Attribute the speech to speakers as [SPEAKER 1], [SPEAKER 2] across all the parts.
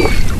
[SPEAKER 1] you.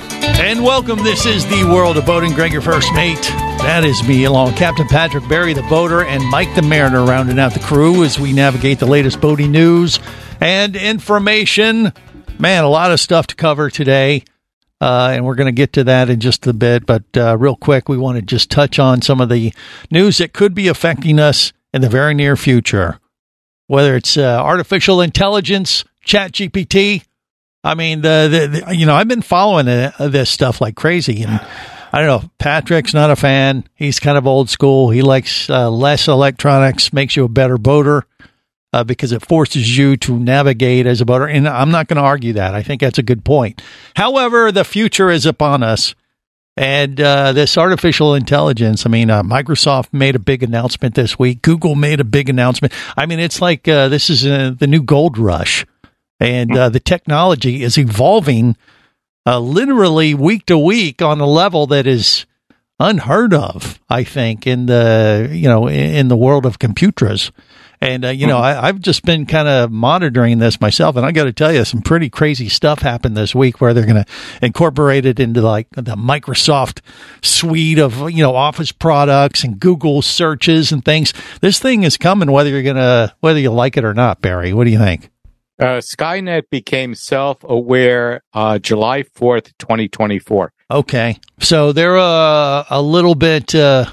[SPEAKER 2] And welcome. This is the world of boating. Greg, your first mate. That is me, along Captain Patrick Barry, the boater, and Mike the Mariner, rounding out the crew as we navigate the latest boating news and information. Man, a lot of stuff to cover today. Uh, and we're going to get to that in just a bit. But uh, real quick, we want to just touch on some of the news that could be affecting us in the very near future. Whether it's uh, artificial intelligence, Chat GPT. I mean, the, the, the you know I've been following uh, this stuff like crazy, and I don't know. Patrick's not a fan. He's kind of old school. He likes uh, less electronics, makes you a better boater uh, because it forces you to navigate as a boater. And I'm not going to argue that. I think that's a good point. However, the future is upon us. And uh, this artificial intelligence, I mean, uh, Microsoft made a big announcement this week. Google made a big announcement. I mean, it's like uh, this is uh, the new gold rush. And uh, the technology is evolving uh, literally week to week on a level that is unheard of, I think, in the you know in the world of computers. And uh, you know, I, I've just been kind of monitoring this myself, and I got to tell you, some pretty crazy stuff happened this week where they're going to incorporate it into like the Microsoft suite of you know Office products and Google searches and things. This thing is coming, whether you're gonna whether you like it or not. Barry, what do you think?
[SPEAKER 3] Uh, Skynet became self-aware uh, July fourth, twenty twenty-four.
[SPEAKER 2] Okay, so they're uh, a little bit. Uh,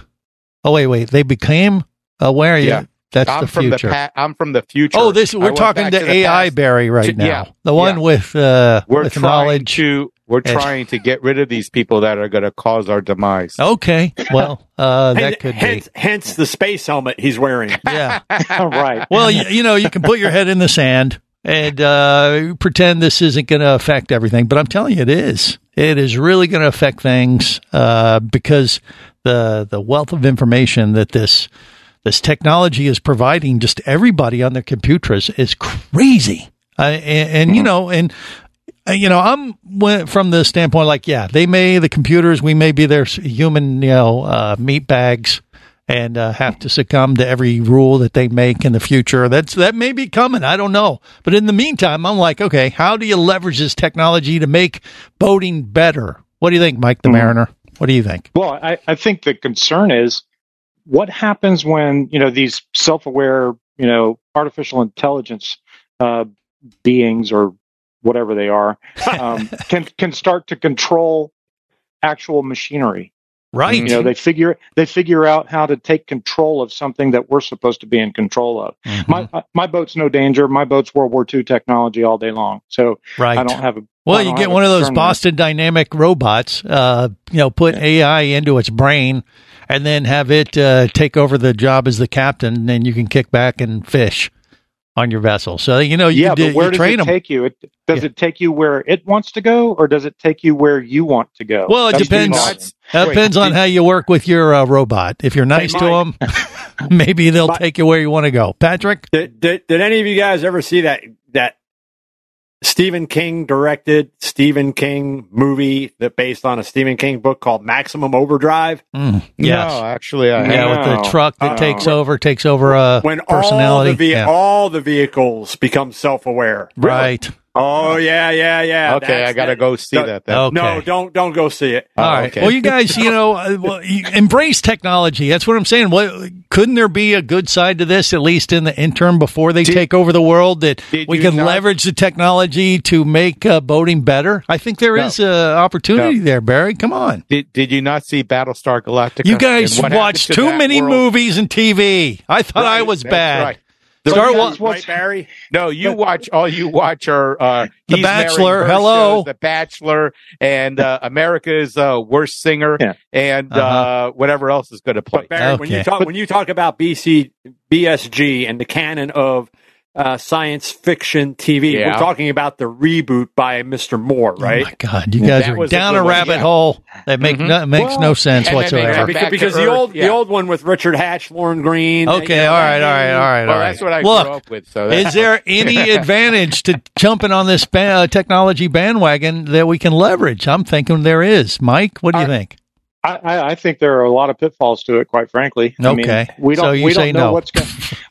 [SPEAKER 2] oh wait, wait, they became aware.
[SPEAKER 3] Yeah.
[SPEAKER 2] that's
[SPEAKER 3] I'm
[SPEAKER 2] the
[SPEAKER 3] from
[SPEAKER 2] future.
[SPEAKER 3] the pa- I'm from the future.
[SPEAKER 2] Oh, this
[SPEAKER 3] I
[SPEAKER 2] we're talking
[SPEAKER 3] back
[SPEAKER 2] to, AI
[SPEAKER 3] past.
[SPEAKER 2] Barry right
[SPEAKER 3] To-
[SPEAKER 2] now.
[SPEAKER 3] yeah,
[SPEAKER 2] the one
[SPEAKER 3] yeah.
[SPEAKER 2] with uh,
[SPEAKER 3] We're
[SPEAKER 2] with
[SPEAKER 3] trying
[SPEAKER 2] knowledge.
[SPEAKER 3] to we're
[SPEAKER 2] and-
[SPEAKER 3] trying to get rid of these people that are going to cause our demise.
[SPEAKER 2] Okay, well, uh, that
[SPEAKER 4] And
[SPEAKER 2] could be.
[SPEAKER 4] hence, hence the space helmet he's wearing.
[SPEAKER 2] Yeah.
[SPEAKER 4] right.
[SPEAKER 2] Well, you, you know, you can put your head in the sand and uh, pretend this isn't going to affect everything, but I'm telling you, it is. It is really going to affect things uh, because the the wealth of information that this this technology is providing just everybody on their computers is crazy. Uh, and, and you know, and uh, you know, I'm from the standpoint like, yeah, they may the computers, we may be their human, you know, uh, meat bags, and uh, have to succumb to every rule that they make in the future. That's that may be coming. I don't know, but in the meantime, I'm like, okay, how do you leverage this technology to make boating better? What do you think, Mike the Mariner? What do you think?
[SPEAKER 5] Well, I, I think the concern is what happens when you know these self-aware, you know, artificial intelligence uh, beings or whatever they are um, can can start to control actual machinery.
[SPEAKER 2] Right.
[SPEAKER 5] You know, they figure they figure out how to take control of something that we're supposed to be in control of.
[SPEAKER 2] Mhm.
[SPEAKER 5] My my boat's no danger. My boat's World War II technology all day long. So
[SPEAKER 2] right.
[SPEAKER 5] I don't have a.
[SPEAKER 2] Well, you get one of those. Boston Dynamic robots, uh, you know, put AI into its brain and then have it uh, take over the job as the captain, and then you can kick back and fish on your vessel. So, you know, you,
[SPEAKER 5] yeah,
[SPEAKER 2] do,
[SPEAKER 5] but where
[SPEAKER 2] you
[SPEAKER 5] does it
[SPEAKER 2] them.
[SPEAKER 5] take you? It, does
[SPEAKER 2] Yeah.
[SPEAKER 5] it take you where it wants to go, or does it take you where you want to go?
[SPEAKER 2] Well, it
[SPEAKER 5] That's
[SPEAKER 2] depends.
[SPEAKER 5] problem.
[SPEAKER 2] That depends on how you work with your uh, robot. If you're nice to them, maybe they'll
[SPEAKER 4] Mike-
[SPEAKER 2] take you where you want to go. Patrick?
[SPEAKER 4] Did, did, did any of you guys ever see that that Stephen King directed Stephen King movie that based on a Stephen King book called Maximum Overdrive?
[SPEAKER 2] Mm, yes.
[SPEAKER 3] No, actually, I
[SPEAKER 2] yeah, with the truck that
[SPEAKER 4] Uh,
[SPEAKER 2] takes over, takes over uh,
[SPEAKER 4] When all
[SPEAKER 2] personality.
[SPEAKER 4] the ve-
[SPEAKER 2] Yeah.
[SPEAKER 4] all the vehicles become self aware.
[SPEAKER 2] Right.
[SPEAKER 4] Oh yeah, yeah, yeah.
[SPEAKER 3] okay,
[SPEAKER 4] That's-
[SPEAKER 3] I got to
[SPEAKER 4] that-
[SPEAKER 3] go see
[SPEAKER 4] don't-
[SPEAKER 3] that. Then.
[SPEAKER 2] Okay.
[SPEAKER 4] No, don't don't go see it.
[SPEAKER 2] All
[SPEAKER 3] Oh, okay.
[SPEAKER 2] Well, you guys, you know, uh, well, you embrace technology. That's what I'm saying. What couldn't there be a good side to this, at least in the interim, before they
[SPEAKER 3] Did-
[SPEAKER 2] take over the world? That we
[SPEAKER 3] you
[SPEAKER 2] can
[SPEAKER 3] not-
[SPEAKER 2] leverage the technology to make uh, boating better. I think there
[SPEAKER 3] No.
[SPEAKER 2] is a opportunity there, Barry. Come on.
[SPEAKER 3] Did Did you not see Battlestar Galactica?
[SPEAKER 2] You guys
[SPEAKER 3] And what happened
[SPEAKER 2] watch
[SPEAKER 3] to
[SPEAKER 2] too many
[SPEAKER 3] world?
[SPEAKER 2] movies and TV. I thought I
[SPEAKER 3] Right,
[SPEAKER 2] was
[SPEAKER 3] that's
[SPEAKER 2] bad.
[SPEAKER 3] right.
[SPEAKER 2] Start
[SPEAKER 5] But
[SPEAKER 2] wa-
[SPEAKER 5] that's
[SPEAKER 4] right,
[SPEAKER 5] what's-
[SPEAKER 4] Barry.
[SPEAKER 3] No, you watch all you watch are uh,
[SPEAKER 2] The Bachelor, hello.
[SPEAKER 3] shows, The Bachelor, and uh, America's uh, Worst Singer,
[SPEAKER 5] Yeah.
[SPEAKER 3] and uh
[SPEAKER 2] Uh-huh.
[SPEAKER 3] whatever else is going to play.
[SPEAKER 4] But Barry, when you talk when you talk about BC BSG and the canon of uh, science fiction TV.
[SPEAKER 3] Yeah.
[SPEAKER 4] We're talking about the reboot by Mr. Moore, right?
[SPEAKER 2] Oh my God, you guys
[SPEAKER 3] That
[SPEAKER 2] are
[SPEAKER 3] was a
[SPEAKER 2] down
[SPEAKER 3] good
[SPEAKER 2] a
[SPEAKER 3] one,
[SPEAKER 2] rabbit
[SPEAKER 3] yeah.
[SPEAKER 2] hole that make
[SPEAKER 3] Mhm.
[SPEAKER 2] no, makes
[SPEAKER 3] Well,
[SPEAKER 2] no sense
[SPEAKER 3] and then they
[SPEAKER 2] whatsoever.
[SPEAKER 4] because because the
[SPEAKER 3] Earth,
[SPEAKER 4] old the old one with Richard Hatch, Lorne Greene.
[SPEAKER 2] Okay,
[SPEAKER 4] you know,
[SPEAKER 2] all right, all right, all right,
[SPEAKER 3] well,
[SPEAKER 2] all right.
[SPEAKER 3] that's what I
[SPEAKER 2] Look,
[SPEAKER 3] grew up with. So that,
[SPEAKER 2] Is there any advantage to jumping on this ba- uh, technology bandwagon that we can leverage? I'm thinking there is. Mike, what do you
[SPEAKER 5] Uh,
[SPEAKER 2] think?
[SPEAKER 5] I, I, I think there are a lot of pitfalls to it, quite frankly. I mean,
[SPEAKER 2] Okay.
[SPEAKER 5] we don't
[SPEAKER 2] So you
[SPEAKER 5] we
[SPEAKER 2] say
[SPEAKER 5] don't know
[SPEAKER 2] no.
[SPEAKER 5] what's going.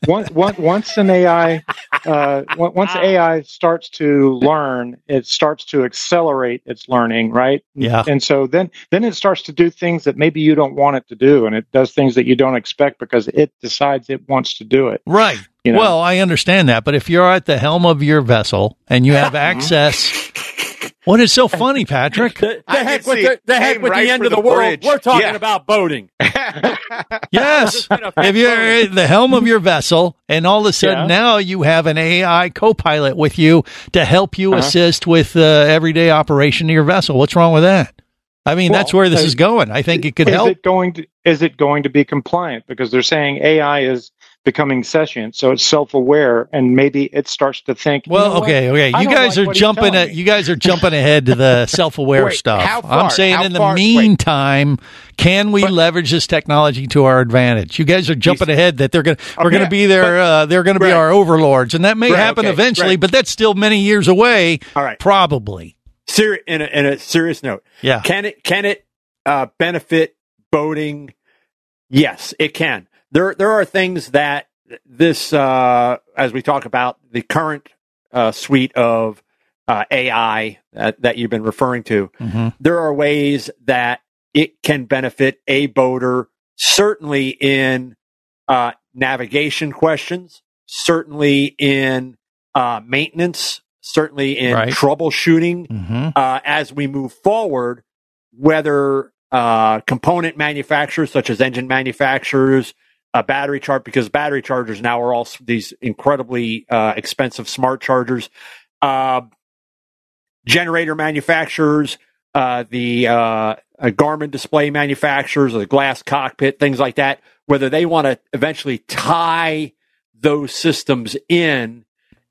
[SPEAKER 5] once, once once an AI uh, once AI starts to learn, it starts to accelerate its learning, right?
[SPEAKER 2] Yeah.
[SPEAKER 5] And so then then it starts to do things that maybe you don't want it to do, and it does things that you don't expect because it decides it wants to do it.
[SPEAKER 2] Right.
[SPEAKER 5] You know?
[SPEAKER 2] Well, I understand that, but if you're at the helm of your vessel and you have access, what is so funny, Patrick?
[SPEAKER 4] The, the heck with the, the heck with
[SPEAKER 3] right
[SPEAKER 4] the end of the,
[SPEAKER 3] the
[SPEAKER 4] world. We're talking
[SPEAKER 3] Yeah.
[SPEAKER 4] about boating.
[SPEAKER 2] Yes. if you're at the helm of your vessel and all of a sudden
[SPEAKER 5] Yeah.
[SPEAKER 2] now you have an AI co-pilot with you to help you
[SPEAKER 5] Uh-huh.
[SPEAKER 2] assist with the everyday operation of your vessel. What's wrong with that? I mean, that's where this
[SPEAKER 5] uh,
[SPEAKER 2] is going. I think it could
[SPEAKER 5] is
[SPEAKER 2] help.
[SPEAKER 5] it going to is it going to be compliant because they're saying AI is becoming sentient, so it's self-aware, and maybe it starts to think. you know
[SPEAKER 2] Well,
[SPEAKER 5] what?
[SPEAKER 2] okay, okay. You guys
[SPEAKER 5] like
[SPEAKER 2] are jumping at you guys are jumping ahead to the self-aware
[SPEAKER 3] Wait,
[SPEAKER 2] stuff. I'm saying
[SPEAKER 3] How
[SPEAKER 2] in the
[SPEAKER 3] far? Wait.
[SPEAKER 2] meantime, can we leverage this technology to our advantage? You guys are jumping ahead that they're going to we're going to be their uh, they're going to be our overlords, and that may
[SPEAKER 4] Right,
[SPEAKER 2] happen
[SPEAKER 4] okay,
[SPEAKER 2] eventually,
[SPEAKER 4] right.
[SPEAKER 2] but that's still many years away.
[SPEAKER 4] All right.
[SPEAKER 2] Probably.
[SPEAKER 4] Seri- in, a, in a serious note,
[SPEAKER 2] Yeah.
[SPEAKER 4] can it can it uh, benefit boating? Yes, it can. There there are things that this uh, as we talk about the current uh, suite of uh, AI that, that you've been referring to.
[SPEAKER 2] Mhm.
[SPEAKER 4] There are ways that it can benefit a boater, certainly in uh, navigation questions, certainly in uh, maintenance, certainly in
[SPEAKER 2] Right.
[SPEAKER 4] troubleshooting
[SPEAKER 2] hmm
[SPEAKER 4] uh, as we move forward, whether uh, component manufacturers such as engine manufacturers, uh, battery chart because battery chargers now are all these incredibly uh, expensive smart chargers, uh, generator manufacturers, uh, the uh, uh, Garmin display manufacturers, the glass cockpit, things like that. Whether they want to eventually tie those systems in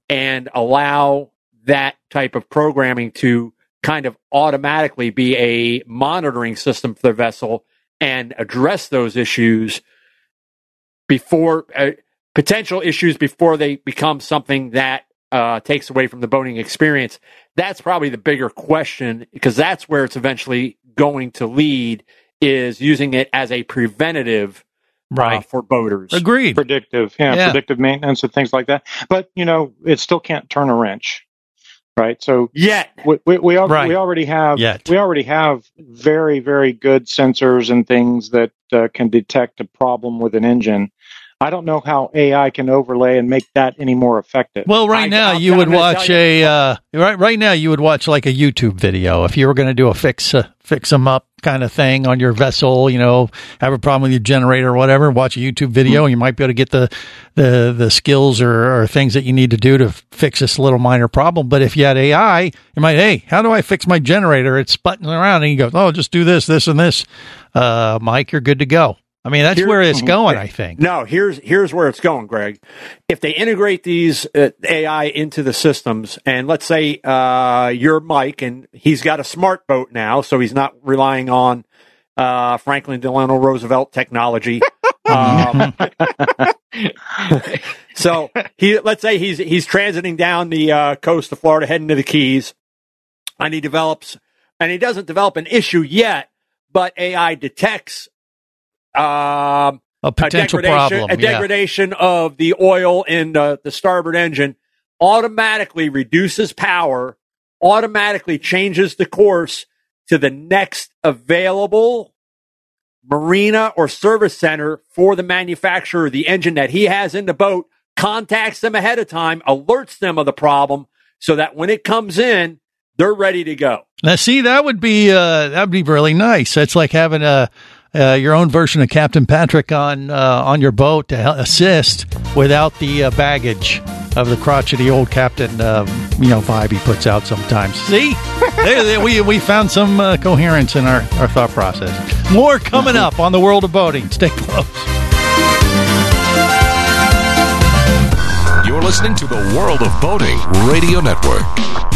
[SPEAKER 4] and allow that type of programming to kind of automatically be a monitoring system for the vessel and address those issues before uh, potential issues before they become something that uh, takes away from the boating experience. That's probably the bigger question because that's where it's eventually going to lead is using it as a preventative uh,
[SPEAKER 2] Right.
[SPEAKER 4] for boaters.
[SPEAKER 2] Agreed.
[SPEAKER 5] predictive, yeah,
[SPEAKER 2] Yeah.
[SPEAKER 5] predictive maintenance and things like that. But you know, it still can't turn a wrench, right? So
[SPEAKER 4] Yet,
[SPEAKER 5] we we we, al-
[SPEAKER 2] Right.
[SPEAKER 5] we already have
[SPEAKER 2] Yet.
[SPEAKER 5] we already have very very good sensors and things that uh, can detect a problem with an engine. I don't know how AI can overlay and make that any more effective.
[SPEAKER 2] Well, right
[SPEAKER 4] I-
[SPEAKER 2] now
[SPEAKER 4] I'm-
[SPEAKER 2] you
[SPEAKER 4] I'm
[SPEAKER 2] would watch
[SPEAKER 4] you-
[SPEAKER 2] a uh, right right now you would watch like a YouTube video if you were going to do a fix uh, fix them up kind of thing on your vessel. You know, have a problem with your generator or whatever. Watch a YouTube video, and you might be able to get the the the skills or, or things that you need to do to fix this little minor problem. But if you had AI, you might, hey, how do I fix my generator? It's buttoning around, and you go, oh, just do this, this, and this. Uh, Mike, you're good to go. I mean, that's
[SPEAKER 4] Here-
[SPEAKER 2] where it's going. I think.
[SPEAKER 4] No, here's here's where it's going, Greg. If they integrate these uh, AI into the systems, and let's say uh, you're Mike, and he's got a smart boat now, so he's not relying on uh, Franklin Delano Roosevelt technology. um, so he, let's say he's he's transiting down the uh, coast of Florida, heading to the Keys, and he develops, and he doesn't develop an issue yet, but AI detects. Um,
[SPEAKER 2] A potential
[SPEAKER 4] a degradation,
[SPEAKER 2] problem.
[SPEAKER 4] a
[SPEAKER 2] yeah.
[SPEAKER 4] degradation of the oil in uh, the starboard engine automatically reduces power, automatically changes the course to the next available marina or service center for the manufacturer the engine that he has in the boat, contacts them ahead of time, alerts them of the problem so that when it comes in, they're ready to go.
[SPEAKER 2] Now, see, that would be uh, that would be really nice. That's like having a uh, your own version of Captain Patrick on uh, on your boat to assist without the uh, baggage of the crotchety old captain, um, you know, vibe he puts out sometimes. See, there, there, we we found some uh, coherence in our our thought process. More coming up on the world of boating. Stay close.
[SPEAKER 1] You're listening to the World of Boating Radio Network.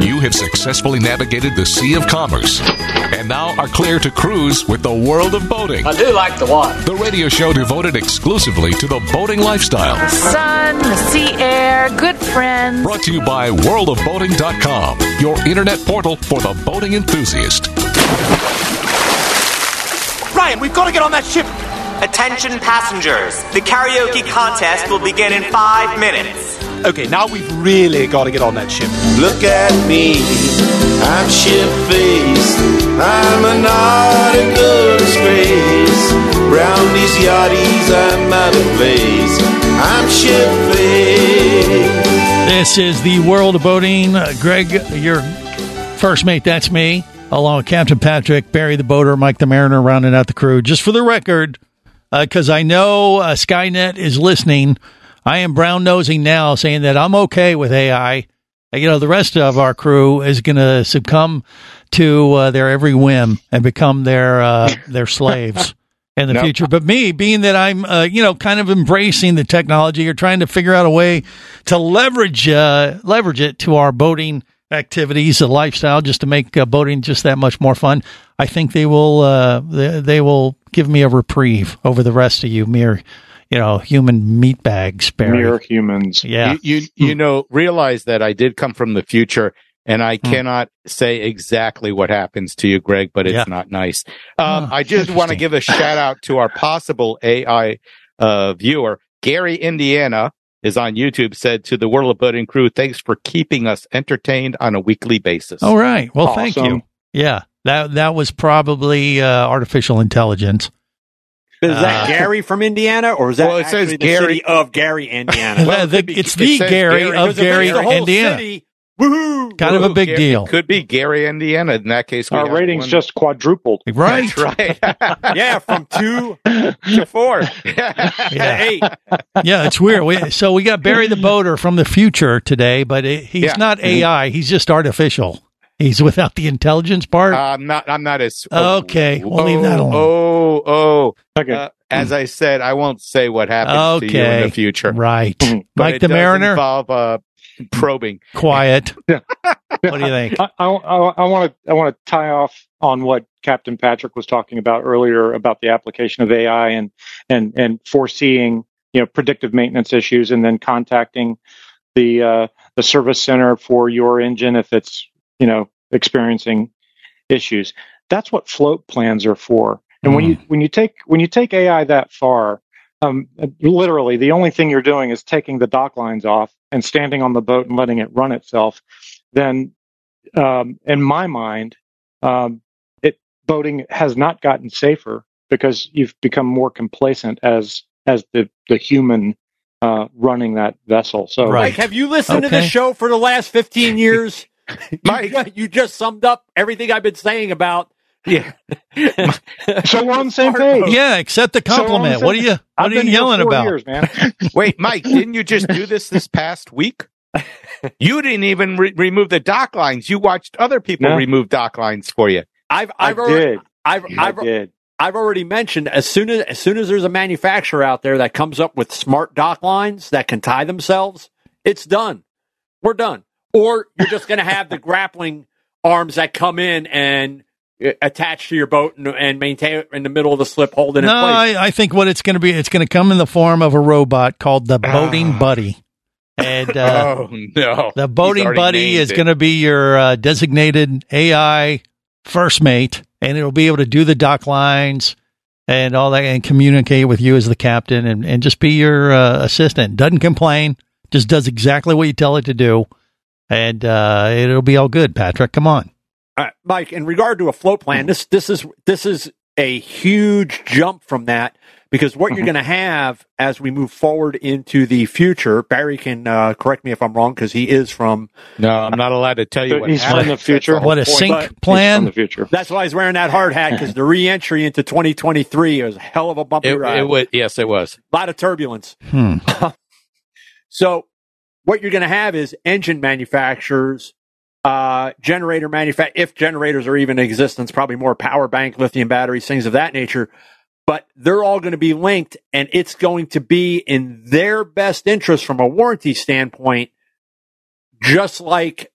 [SPEAKER 1] You have successfully navigated the Sea of Commerce and now are clear to cruise with the world of boating.
[SPEAKER 6] I do like the water.
[SPEAKER 1] The radio show devoted exclusively to the boating lifestyle.
[SPEAKER 7] The sun, the sea air, good friends.
[SPEAKER 1] Brought to you by worldofboating.com, your internet portal for the boating enthusiast.
[SPEAKER 6] Ryan, we've got to get on that ship.
[SPEAKER 8] Attention passengers, the karaoke contest will begin in five minutes.
[SPEAKER 6] Okay, now we've really got to get on that ship.
[SPEAKER 9] Look at me, I'm ship faced. I'm a nautical disgrace. Round these yachties, I'm out of place. I'm ship faced.
[SPEAKER 2] This is the world of boating. Uh, Greg, your first mate, that's me, along with Captain Patrick, Barry the boater, Mike the mariner, rounding out the crew. Just for the record, because I know uh, Skynet is listening, I am brown nosing now, saying that I'm okay with AI. You know, the rest of our crew is going to succumb to uh, their every whim and become their uh, their slaves in the
[SPEAKER 3] No.
[SPEAKER 2] future. But me, being that I'm, uh, you know, kind of embracing the technology or trying to figure out a way to leverage uh, leverage it to our boating activities, a lifestyle, just to make uh, boating just that much more fun. I think they will uh, they, they will give me a reprieve over the rest of you mere, you know, human meat bags. Barry.
[SPEAKER 5] Mere humans.
[SPEAKER 2] Yeah.
[SPEAKER 3] You, you, you know, realize that I did come from the future and I cannot say exactly what happens to you, Greg, but it's
[SPEAKER 2] Yeah.
[SPEAKER 3] not nice. Um,
[SPEAKER 2] Oh,
[SPEAKER 3] I just want to give a shout out to our possible AI uh, viewer. Gary, Indiana is on YouTube, said to the World of Boating crew, thanks for keeping us entertained on a weekly basis.
[SPEAKER 2] All right. Well, thank you. Yeah. That that was probably uh, artificial intelligence.
[SPEAKER 4] Is that
[SPEAKER 2] Uh,
[SPEAKER 4] Gary from Indiana, or is that
[SPEAKER 3] Well, it
[SPEAKER 4] actually
[SPEAKER 3] says
[SPEAKER 4] the
[SPEAKER 3] Gary-
[SPEAKER 4] city of Gary, Indiana?
[SPEAKER 2] Well, the-
[SPEAKER 3] could be-
[SPEAKER 2] it's the
[SPEAKER 3] says
[SPEAKER 2] Gary,
[SPEAKER 3] Gary,
[SPEAKER 2] of
[SPEAKER 4] Because
[SPEAKER 2] Gary,
[SPEAKER 4] it's the whole
[SPEAKER 2] Indiana.
[SPEAKER 4] City, woohoo!
[SPEAKER 2] Kind of a big
[SPEAKER 3] Gary-
[SPEAKER 2] deal.
[SPEAKER 3] Could be Gary, Indiana. In that case, we
[SPEAKER 5] Our ratings
[SPEAKER 3] one-
[SPEAKER 5] just quadrupled.
[SPEAKER 2] Right.
[SPEAKER 3] That's right.
[SPEAKER 4] yeah, from two
[SPEAKER 3] to four.
[SPEAKER 2] Yeah.
[SPEAKER 4] eight.
[SPEAKER 2] yeah, it's weird. We, so we got Barry the boater from the future today, but it, he's
[SPEAKER 3] Yeah.
[SPEAKER 2] not AI. He's just artificial. He's without the intelligence part.
[SPEAKER 3] I'm not. I'm not as.
[SPEAKER 2] Okay, we'll leave that alone.
[SPEAKER 3] Oh, oh.
[SPEAKER 5] Okay.
[SPEAKER 3] Uh, as I said, I won't say what happens to you in
[SPEAKER 2] Okay.
[SPEAKER 3] the future.
[SPEAKER 2] right.
[SPEAKER 3] But
[SPEAKER 2] Mike
[SPEAKER 3] it
[SPEAKER 2] the
[SPEAKER 3] does
[SPEAKER 2] Mariner,
[SPEAKER 3] involve uh, probing.
[SPEAKER 2] quiet. what do you think?
[SPEAKER 5] I want to I want to tie off on what Captain Patrick was talking about earlier about the application of AI and and and foreseeing you know predictive maintenance issues and then contacting the uh, the service center for your engine if it's you know experiencing issues. That's what float plans are for. And when you when you take when you take AI that far, um, literally the only thing you're doing is taking the dock lines off and standing on the boat and letting it run itself. Then, um, in my mind, um, it boating has not gotten safer because you've become more complacent as as the the human uh, running that vessel. So,
[SPEAKER 4] Mike, have you listened to the show for the last 15 years? Mike, you, just summed up everything I've been saying about.
[SPEAKER 3] Yeah.
[SPEAKER 5] so we're on the same page.
[SPEAKER 2] Yeah, accept the compliment. what are you what are you yelling about?
[SPEAKER 3] Man, Wait, Mike, didn't you just do this this past week? You didn't even re- remove the dock lines. You watched other people
[SPEAKER 4] No.
[SPEAKER 3] remove dock lines for you.
[SPEAKER 4] I've I've
[SPEAKER 3] I
[SPEAKER 4] already,
[SPEAKER 3] did.
[SPEAKER 4] I've
[SPEAKER 3] I
[SPEAKER 4] I've
[SPEAKER 5] did.
[SPEAKER 4] I've already mentioned as soon as as soon as there's a manufacturer out there that comes up with smart dock lines that can tie themselves, it's done. We're done. Or you're just going to have the grappling arms that come in and uh, attach to your boat and, and maintain it in the middle of the slip, holding it
[SPEAKER 2] No,
[SPEAKER 4] in place.
[SPEAKER 2] I, I think what it's going to be, it's going to come in the form of a robot called the boating buddy. And uh,
[SPEAKER 3] oh no,
[SPEAKER 2] the boating buddy is going to be your uh, designated AI first mate, and it'll be able to do the dock lines and all that, and communicate with you as the captain, and, and just be your uh, assistant. Doesn't complain, just does exactly what you tell it to do, and uh, it'll be all good. Patrick, come on.
[SPEAKER 4] Uh, Mike, in regard to a float plan, this this is this is a huge jump from that because what you're going to have as we move forward into the future, Barry can uh, correct me if I'm wrong because he is from.
[SPEAKER 3] No, I'm not allowed to tell you what
[SPEAKER 5] He's from
[SPEAKER 3] happened.
[SPEAKER 5] the future.
[SPEAKER 2] What a
[SPEAKER 3] whole point.
[SPEAKER 2] sync plan.
[SPEAKER 5] From the future.
[SPEAKER 4] That's why he's wearing that hard hat because the re-entry into 2023 was a hell of a bumpy
[SPEAKER 3] It,
[SPEAKER 4] ride.
[SPEAKER 3] it was yes, it was.
[SPEAKER 4] a lot of turbulence.
[SPEAKER 2] Hmm.
[SPEAKER 4] So what you're going to have is engine manufacturers, uh, generator manufa- if generators are even in existence, probably more power bank, lithium batteries, things of that nature. But they're all going to be linked and it's going to be in their best interest from a warranty standpoint. Just like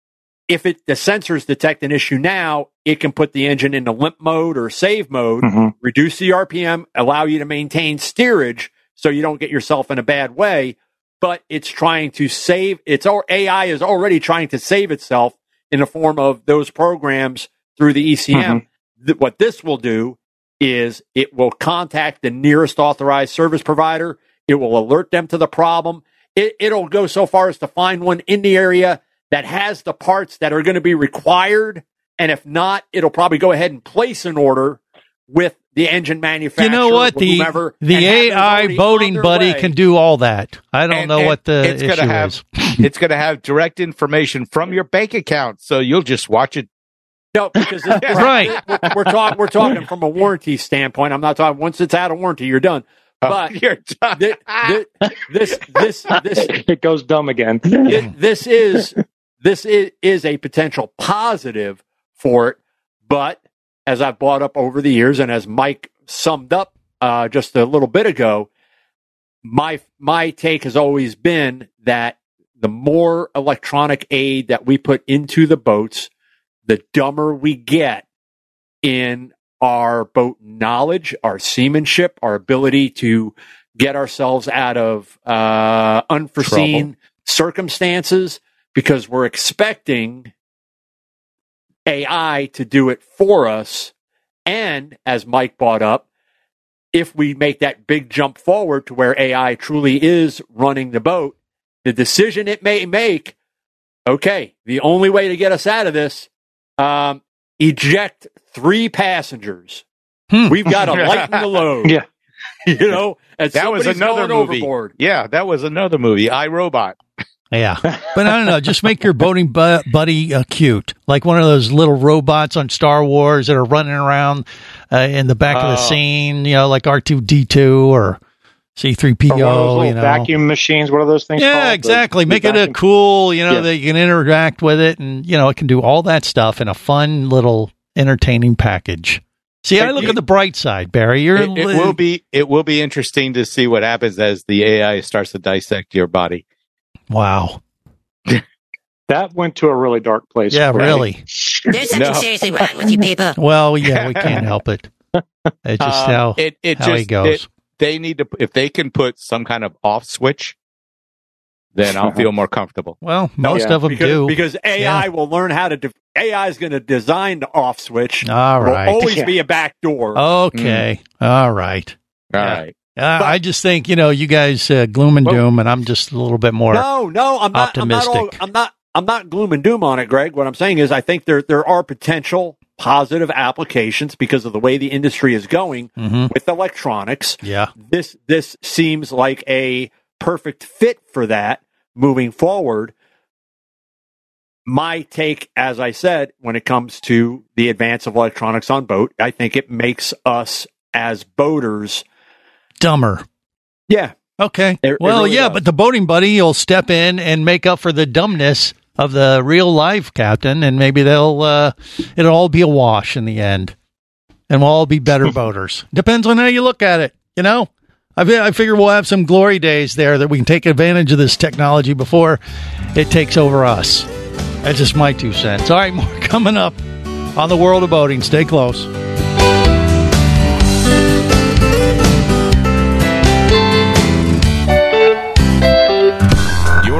[SPEAKER 4] if it, the sensors detect an issue now, it can put the engine into limp mode or save mode,
[SPEAKER 5] Mhm.
[SPEAKER 4] reduce the RPM, allow you to maintain steerage so you don't get yourself in a bad way. But it's trying to save, its al- AI is already trying to save itself in the form of those programs through the ECM. Mm-hmm. Th- what this will do is it will contact the nearest authorized service provider. It will alert them to the problem. It, it'll go so far as to find one in the area that has the parts that are going to be required. And if not, it'll probably go ahead and place an order with the engine manufacturer.
[SPEAKER 2] You know what? The
[SPEAKER 4] whomever,
[SPEAKER 2] the
[SPEAKER 4] and have those
[SPEAKER 2] AI
[SPEAKER 4] already
[SPEAKER 2] boating
[SPEAKER 4] on their
[SPEAKER 2] buddy
[SPEAKER 4] way.
[SPEAKER 2] can do all that. I don't
[SPEAKER 3] And-
[SPEAKER 2] know
[SPEAKER 3] and
[SPEAKER 2] what the
[SPEAKER 3] it's
[SPEAKER 2] issue
[SPEAKER 3] gonna have.
[SPEAKER 2] is.
[SPEAKER 3] it's going to have direct information from your bank account, so you'll just watch it.
[SPEAKER 4] No, because this, this-
[SPEAKER 2] Right.
[SPEAKER 4] we're, we're talking we're talking from a warranty standpoint. I'm not talking once it's out of warranty, you're done. Oh, but
[SPEAKER 3] Oh, You're done.
[SPEAKER 4] thi- thi- this this this
[SPEAKER 5] it goes dumb again.
[SPEAKER 4] it- this is this is, is a potential positive for it, but as I've brought up over the years, and as Mike summed up uh, just a little bit ago, my my take has always been that the more electronic aid that we put into the boats, the dumber we get in our boat knowledge, our seamanship, our ability to get ourselves out of uh, unforeseen circumstances because we're expecting AI to do it for us. And as Mike brought up, if we make that big jump forward to where AI truly is running the boat, the decision it may make, okay, the only way to get us out of this, um, eject three passengers.
[SPEAKER 2] Hmm.
[SPEAKER 4] We've got to lighten the load.
[SPEAKER 5] Yeah.
[SPEAKER 4] You know,
[SPEAKER 3] That was another movie.
[SPEAKER 4] overboard.
[SPEAKER 3] Yeah, that was another movie. iRobot.
[SPEAKER 2] Yeah, but I don't know. Just make your boating bu- buddy uh, cute, like one of those little robots on Star Wars that are running around uh, in the back of the
[SPEAKER 3] Oh.
[SPEAKER 2] scene. You know, like R two D two or C three PO.
[SPEAKER 5] one of those
[SPEAKER 2] You know,
[SPEAKER 5] vacuum machines. What are those things? called?
[SPEAKER 2] yeah,
[SPEAKER 5] The-
[SPEAKER 2] exactly.
[SPEAKER 5] the
[SPEAKER 2] Make it a cool. You know,
[SPEAKER 5] Yes.
[SPEAKER 2] that you can interact with it, and you know, it can do all that stuff in a fun little entertaining package. See, I look at the bright side, Barry. You're
[SPEAKER 3] It, it will be it will be interesting to see what happens as the AI starts to dissect your body.
[SPEAKER 2] Wow.
[SPEAKER 5] That went to a really dark place.
[SPEAKER 2] Yeah,
[SPEAKER 5] Right.
[SPEAKER 2] really.
[SPEAKER 10] There's something
[SPEAKER 3] No.
[SPEAKER 10] seriously wrong with you people.
[SPEAKER 2] Well, yeah, we can't help it. It's just
[SPEAKER 3] Um,
[SPEAKER 2] how
[SPEAKER 3] it, it
[SPEAKER 2] how
[SPEAKER 3] just
[SPEAKER 2] he goes.
[SPEAKER 3] it- they need to if they can put some kind of off switch then I'll feel more comfortable.
[SPEAKER 2] Well, most
[SPEAKER 4] Yeah,
[SPEAKER 2] of them
[SPEAKER 4] because,
[SPEAKER 2] do.
[SPEAKER 4] because AI will learn how to. De- AI is going to design the off switch.
[SPEAKER 2] All
[SPEAKER 4] There will
[SPEAKER 2] right.
[SPEAKER 4] always be a back door.
[SPEAKER 2] Okay. All right.
[SPEAKER 3] All
[SPEAKER 2] Yeah.
[SPEAKER 3] right.
[SPEAKER 2] Uh, I just think you know you guys uh, gloom and doom, and I'm just a little bit more.
[SPEAKER 4] No, no, I'm not. I'm not, all,
[SPEAKER 2] optimistic.
[SPEAKER 4] I'm not. I'm not gloom and doom on it, Greg. What I'm saying is, I think there there are potential positive applications because of the way the industry is going
[SPEAKER 2] Mhm.
[SPEAKER 4] with electronics.
[SPEAKER 2] Yeah.
[SPEAKER 4] This this seems like a perfect fit for that moving forward. My take, as I said, when it comes to the advance of electronics on boat, I think it makes us as boaters
[SPEAKER 2] Dumber.
[SPEAKER 4] Yeah.
[SPEAKER 2] Okay.
[SPEAKER 4] It- it
[SPEAKER 2] well,
[SPEAKER 4] really
[SPEAKER 2] yeah,
[SPEAKER 4] does.
[SPEAKER 2] but the boating buddy will step in and make up for the dumbness of the real life captain, and maybe they'll uh, it'll all be a wash in the end, and we'll all be better boaters. Depends on how you look at it. You know, I, I figure we'll have some glory days there that we can take advantage of this technology before it takes over us. That's just my two cents. All right, more coming up on the world of boating. Stay close.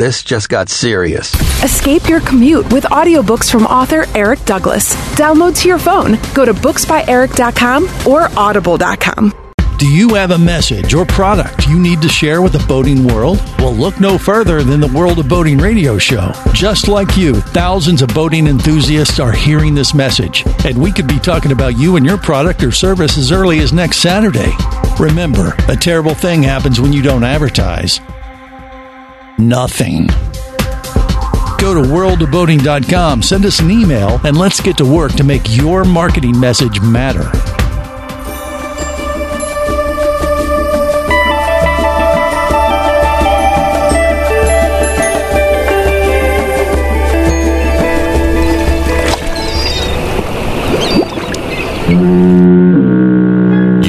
[SPEAKER 11] This just got serious.
[SPEAKER 12] Escape your commute with audiobooks from author Eric Douglas. Download to your phone. Go to booksbyeric.com or audible.com.
[SPEAKER 2] Do you have a message or product you need to share with the boating world? Well, look no further than the World of Boating radio show. Just like you, thousands of boating enthusiasts are hearing this message, and we could be talking about you and your product or service as early as next Saturday. Remember, a terrible thing happens when you don't advertise. Nothing. Go to worldofboating.com, send us an email, and let's get to work to make your marketing message matter.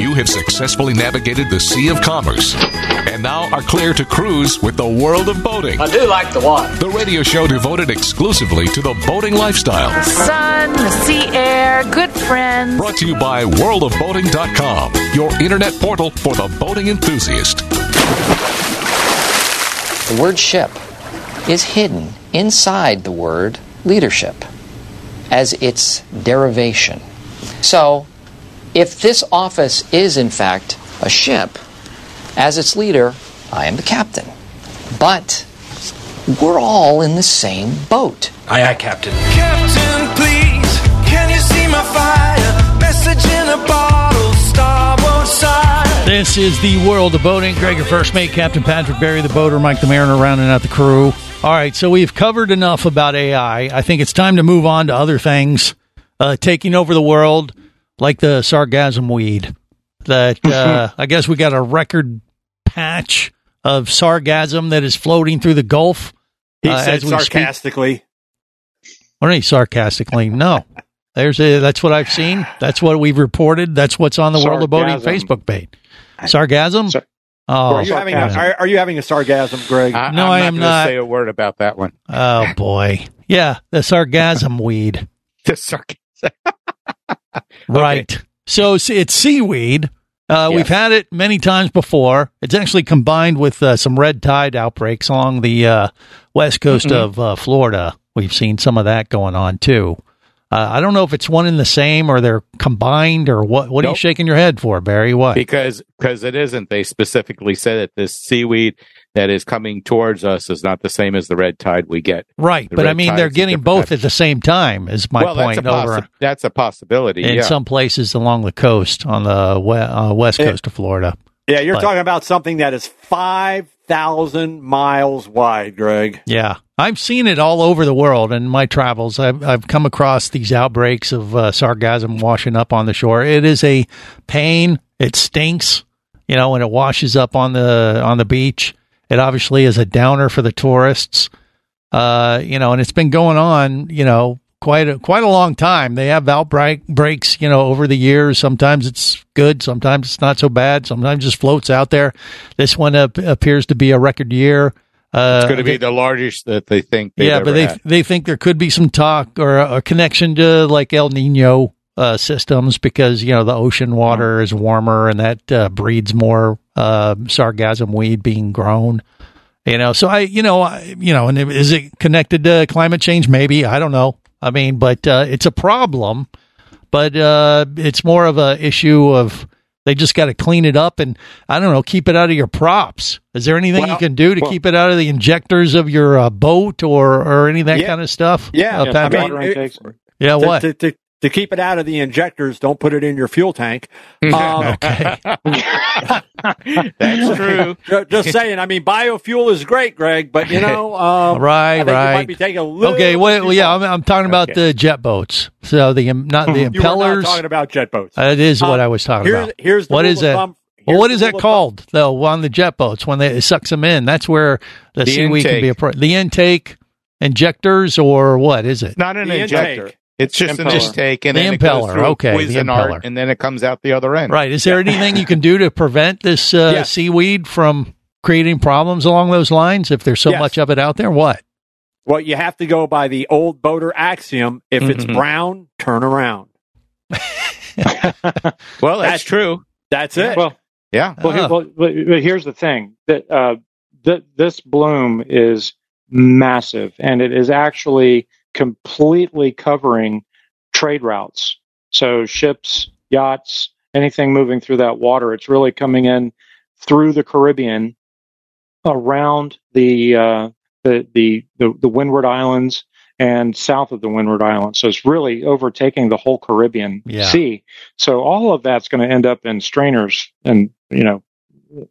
[SPEAKER 1] You have successfully navigated the Sea of Commerce and now are clear to cruise with the World of Boating.
[SPEAKER 6] I do like the water.
[SPEAKER 1] The radio show devoted exclusively to the boating lifestyle.
[SPEAKER 7] The sun, the sea air, good friends.
[SPEAKER 1] Brought to you by worldofboating.com, your internet portal for the boating enthusiast.
[SPEAKER 13] The word ship is hidden inside the word leadership as its derivation. So, if this office is in fact a ship, as its leader, I am the captain. But we're all in the same boat.
[SPEAKER 6] Aye, aye, Captain.
[SPEAKER 9] Captain, please, can you see my fire? Message in a bottle, starboard side.
[SPEAKER 2] This is the world of boating. Greg, your first mate, Captain Patrick Barry, the boater, Mike the Mariner, rounding out the crew. All right, so we've covered enough about AI. I think it's time to move on to other things uh, taking over the world, like the sargasm weed. That uh, I guess we got a record patch of sargasm that is floating through the Gulf.
[SPEAKER 4] He
[SPEAKER 2] uh,
[SPEAKER 4] said
[SPEAKER 2] as we
[SPEAKER 4] sarcastically.
[SPEAKER 2] What are you sarcastically? No. There's a, that's what I've seen. That's what we've reported. That's what's on the World of Boating Facebook page. Sargasm? oh,
[SPEAKER 4] are, you having a, are, are you having a sargasm, Greg?
[SPEAKER 3] I,
[SPEAKER 2] No,
[SPEAKER 3] I'm
[SPEAKER 2] I
[SPEAKER 3] not
[SPEAKER 2] am
[SPEAKER 3] gonna
[SPEAKER 2] not.
[SPEAKER 3] Say a word about that one.
[SPEAKER 2] oh boy. Yeah, the sargasm weed.
[SPEAKER 3] The sarcasm.
[SPEAKER 2] Right. So it's, seaweed. Uh,
[SPEAKER 3] Yes.
[SPEAKER 2] We've had it many times before. It's actually combined with uh, some red tide outbreaks along the uh, west coast
[SPEAKER 3] Mhm.
[SPEAKER 2] of uh, Florida. We've seen some of that going on too. Uh, I don't know if it's one and the same or they're combined or what. What are you shaking your head for, Barry? What?
[SPEAKER 3] because because it isn't. They specifically said that this seaweed that is coming towards us is not the same as the red tide we get.
[SPEAKER 2] Right,
[SPEAKER 3] The
[SPEAKER 2] but I mean they're getting both
[SPEAKER 3] type.
[SPEAKER 2] at the same time. Is my
[SPEAKER 3] well,
[SPEAKER 2] point
[SPEAKER 3] that's a,
[SPEAKER 2] over
[SPEAKER 3] possi- that's a possibility.
[SPEAKER 2] in
[SPEAKER 3] yeah.
[SPEAKER 2] some places along the coast on the we- uh, west
[SPEAKER 4] Yeah.
[SPEAKER 2] coast of Florida.
[SPEAKER 4] yeah, you're
[SPEAKER 2] but-
[SPEAKER 4] talking about something that is 5,000 miles wide, Greg.
[SPEAKER 2] Yeah, I've seen it all over the world in my travels. I've I've come across these outbreaks of uh, sargasm washing up on the shore. It is a pain. It stinks, you know, when it washes up on the on the beach. It obviously is a downer for the tourists, uh, you know, and it's been going on, you know, quite a quite a long time. They have outbreak breaks, you know, over the years. Sometimes it's good, sometimes it's not so bad. Sometimes it just floats out there. This one ap- appears to be a record year. Uh,
[SPEAKER 3] It's going to be the largest that they think. They've
[SPEAKER 2] yeah,
[SPEAKER 3] ever
[SPEAKER 2] but they
[SPEAKER 3] had.
[SPEAKER 2] they think there could be some talk or a, a connection to like El Nino uh, systems because you know the ocean water is warmer and that uh, breeds more uh, sargassum weed being grown. You know, so I, you know, I, you know, and is it connected to climate change? Maybe I don't know. I mean, but uh, it's a problem. But uh, it's more of a issue of they just got to clean it up and I don't know, keep it out of your props. Is there anything you can do to
[SPEAKER 4] well-
[SPEAKER 2] keep it out of the injectors of your uh, boat or or any of that
[SPEAKER 4] Yeah.
[SPEAKER 2] kind of stuff?
[SPEAKER 4] Yeah,
[SPEAKER 2] uh,
[SPEAKER 4] I mean, it-
[SPEAKER 2] yeah. What?
[SPEAKER 4] to, to, to keep it out of the injectors, don't put it in your fuel tank. Um,
[SPEAKER 2] okay.
[SPEAKER 3] That's true.
[SPEAKER 4] Just saying. I mean, biofuel is great, Greg, but you know, um,
[SPEAKER 2] right,
[SPEAKER 4] I think You
[SPEAKER 2] right.
[SPEAKER 4] might be taking a little.
[SPEAKER 2] Okay, well, well, yeah. I'm, I'm talking about
[SPEAKER 4] Okay.
[SPEAKER 2] the jet boats. So the um, not the
[SPEAKER 4] You were not
[SPEAKER 2] impellers.
[SPEAKER 4] talking about jet boats.
[SPEAKER 2] That is what
[SPEAKER 4] Um,
[SPEAKER 2] I was talking
[SPEAKER 4] here's-
[SPEAKER 2] about.
[SPEAKER 4] here's the
[SPEAKER 2] what
[SPEAKER 4] rule
[SPEAKER 2] that?
[SPEAKER 4] thumb-
[SPEAKER 2] well, what
[SPEAKER 4] here's
[SPEAKER 2] is
[SPEAKER 4] the
[SPEAKER 2] that
[SPEAKER 4] rule of
[SPEAKER 2] called though on the jet boats when they it sucks them in? That's where the,
[SPEAKER 3] The
[SPEAKER 2] seaweed can be a
[SPEAKER 3] intake.
[SPEAKER 2] pro- the intake injectors or what is it?
[SPEAKER 3] Not an
[SPEAKER 4] The
[SPEAKER 3] injector.
[SPEAKER 4] intake.
[SPEAKER 3] It's just an
[SPEAKER 2] Impeller.
[SPEAKER 3] intake, and
[SPEAKER 2] The
[SPEAKER 3] then
[SPEAKER 2] impeller,
[SPEAKER 3] it goes through
[SPEAKER 2] okay, the impeller.
[SPEAKER 3] and then it comes out the other end.
[SPEAKER 2] Right. Is there anything you can do to prevent this uh,
[SPEAKER 4] Yes.
[SPEAKER 2] seaweed from creating problems along those lines? If there's so
[SPEAKER 4] Yes.
[SPEAKER 2] much of it out there, what?
[SPEAKER 4] Well, you have to go by the old boater axiom: if it's
[SPEAKER 3] Mhm.
[SPEAKER 4] brown, turn around.
[SPEAKER 3] Well, that's,
[SPEAKER 4] That's-
[SPEAKER 3] true.
[SPEAKER 4] That's it.
[SPEAKER 5] Well,
[SPEAKER 3] Yeah.
[SPEAKER 5] well, here-
[SPEAKER 2] Ah.
[SPEAKER 5] well, but, but here's the thing that uh, th- this bloom is massive, and it is actually completely covering trade routes. So ships, yachts, anything moving through that water, it's really coming in through the Caribbean, around the uh, the, the the the Windward Islands and south of the Windward Islands. So it's really overtaking the whole Caribbean
[SPEAKER 2] Yeah.
[SPEAKER 5] Sea. So all of that's going to end up in strainers and you know